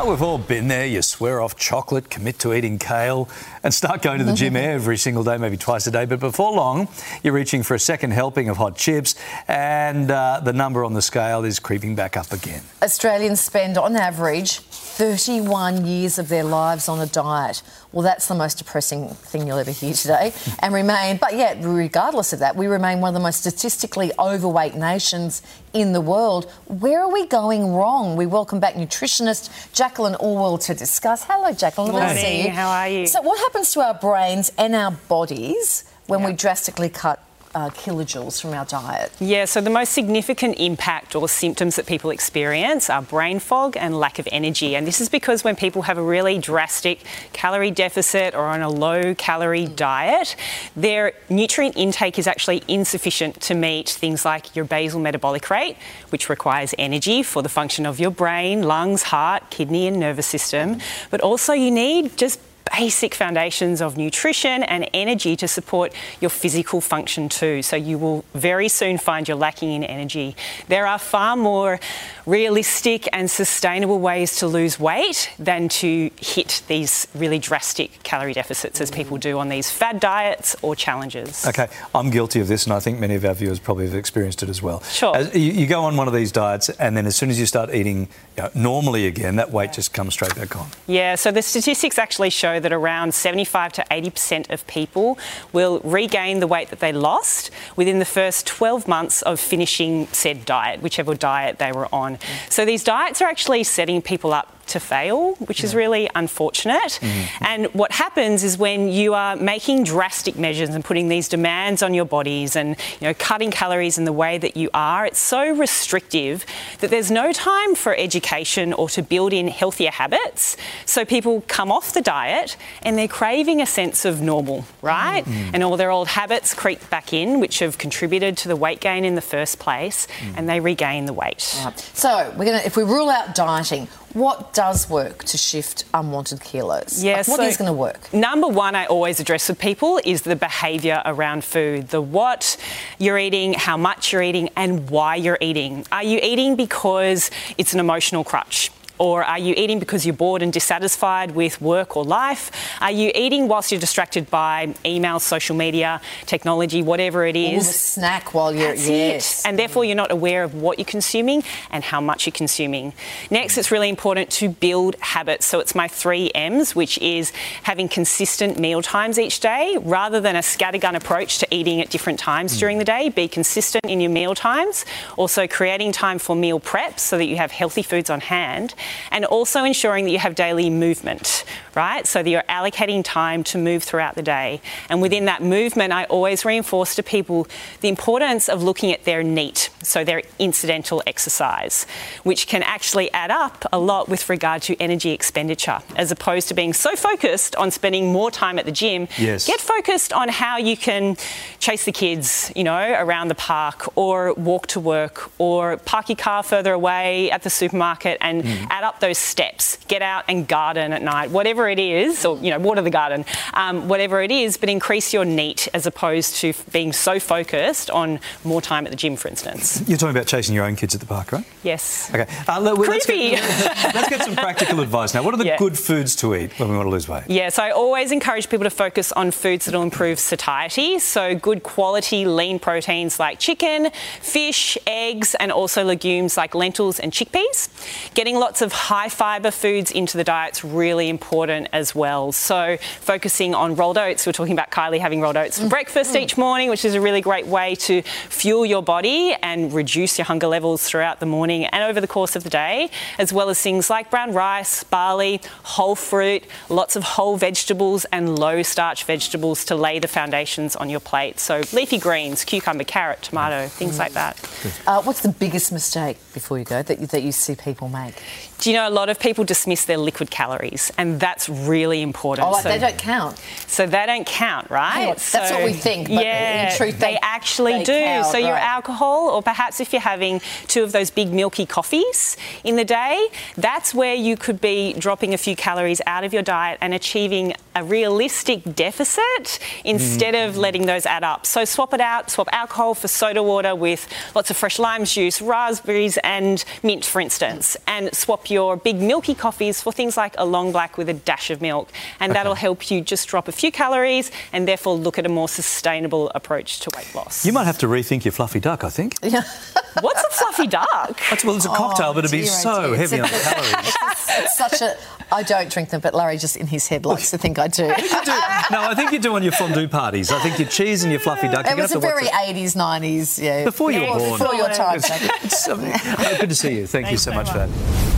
Well, we've all been there. You swear off chocolate, commit to eating kale, and start going to the gym every single day, maybe twice a day. But before long, you're reaching for a second helping of hot chips, and uh, the number on the scale is creeping back up again. Australians spend, on average, 31 years of their lives on a diet. Well, that's the most depressing thing you'll ever hear today. And remain, but yet, regardless of that, we remain one of the most statistically overweight nations in the world. Where are we going wrong? We welcome back nutritionist Jacqueline Alwill to discuss. Hello, Jacqueline. Good to see you. how are you? So, what happens to our brains and our bodies when we drastically cut uh, kilojoules from our diet? Yeah, so the most significant impact or symptoms that people experience are brain fog and lack of energy. And this is because when people have a really drastic calorie deficit or on a low calorie diet, their nutrient intake is actually insufficient to meet things like your basal metabolic rate, which requires energy for the function of your brain, lungs, heart, kidney, and nervous system. But also, you need just basic foundations of nutrition and energy to support your physical function too. So you will very soon find you're lacking in energy. There are far more realistic and sustainable ways to lose weight than to hit these really drastic calorie deficits as people do on these fad diets or challenges. Okay, I'm guilty of this, and I think many of our viewers probably have experienced it as well. Sure. As you, you go on one of these diets, and then as soon as you start eating you know, normally again, that weight just comes straight back on. Yeah, so the statistics actually show that around 75 to 80% of people will regain the weight that they lost within the first 12 months of finishing said diet, whichever diet they were on. So these diets are actually setting people up to fail, which is really unfortunate. Mm-hmm. And what happens is when you are making drastic measures and putting these demands on your bodies and you know cutting calories in the way that you are, it's so restrictive that there's no time for education or to build in healthier habits. So people come off the diet and they're craving a sense of normal, right? Mm-hmm. And all their old habits creep back in, which have contributed to the weight gain in the first place, mm. and they regain the weight. So, we're gonna, if we rule out dieting, what does work to shift unwanted kilos? Yeah, Like, what so- is going to work? Number one, I always address with people is the behaviour around food. The what you're eating, how much you're eating, and why you're eating. Are you eating because it's an emotional crutch? Or are you eating because you're bored and dissatisfied with work or life? Are you eating whilst you're distracted by email, social media, technology, whatever it is? Or the snack while you're That's yes. it. And therefore, you're not aware of what you're consuming and how much you're consuming. Next, it's really important to build habits. So it's my three M's, which is having consistent meal times each day rather than a scattergun approach to eating at different times during the day. Be consistent in your meal times. Also, creating time for meal prep so that you have healthy foods on hand. And also ensuring that you have daily movement, right? So that you're allocating time to move throughout the day. And within that movement, I always reinforce to people the importance of looking at their NEAT, so their incidental exercise, which can actually add up a lot with regard to energy expenditure, as opposed to being so focused on spending more time at the gym. Yes. Get focused on how you can chase the kids, you know, around the park or walk to work or park your car further away at the supermarket and mm. Add up those steps. Get out and garden at night, whatever it is, or, you know, water the garden, um, whatever it is, but increase your NEAT as opposed to being so focused on more time at the gym, for instance. You're talking about chasing your own kids at the park, right? Yes. Okay. Uh, let- let's, get, let's get some practical advice now. What are the Yeah. good foods to eat when we want to lose weight? Yeah, so I always encourage people to focus on foods that will improve satiety. So, good quality lean proteins like chicken, fish, eggs, and also legumes like lentils and chickpeas. Getting lots of high fibre foods into the diet's really important as well. So, focusing on rolled oats. We're talking about Kylie having rolled oats for breakfast each morning, which is a really great way to fuel your body and reduce your hunger levels throughout the morning and over the course of the day, as well as things like brown rice, barley, whole fruit, lots of whole vegetables and low starch vegetables to lay the foundations on your plate. So leafy greens, cucumber, carrot, tomato, things like that. Uh, what's the biggest mistake before you go that you, that you see people make? Do you know a lot of people dismiss their liquid calories, and that's really important. Oh, So- they don't count. So they don't count, right? Hang that's So- what we think, but in yeah, truth, they, they- actually they do. count, so your right. alcohol, or perhaps if you're having two of those big milky coffees in the day, that's where you could be dropping a few calories out of your diet and achieving a realistic deficit instead of mm. letting those add up. So swap it out, swap alcohol for soda water with lots of fresh lime juice, raspberries, and mint, for instance, and swap swap your big milky coffees for things like a long black with a dash of milk. And that'll help you just drop a few calories and therefore look at a more sustainable approach to weight loss. You might have to rethink your fluffy duck, I think. Yeah. What's a fluffy duck? That's, well, it's a cocktail, but it'd be oh so dear. heavy on It's- calories. It's such a. I don't drink them, but Larry just in his head oh, likes to think I do. You do- no, I think you do on your fondue parties. I think your cheese and your fluffy duck. It you're was a have to watch very 80s, 90s, yeah. Before you were born. Before your time. it. It's, um, oh, good to see you. Thank you so so much for that.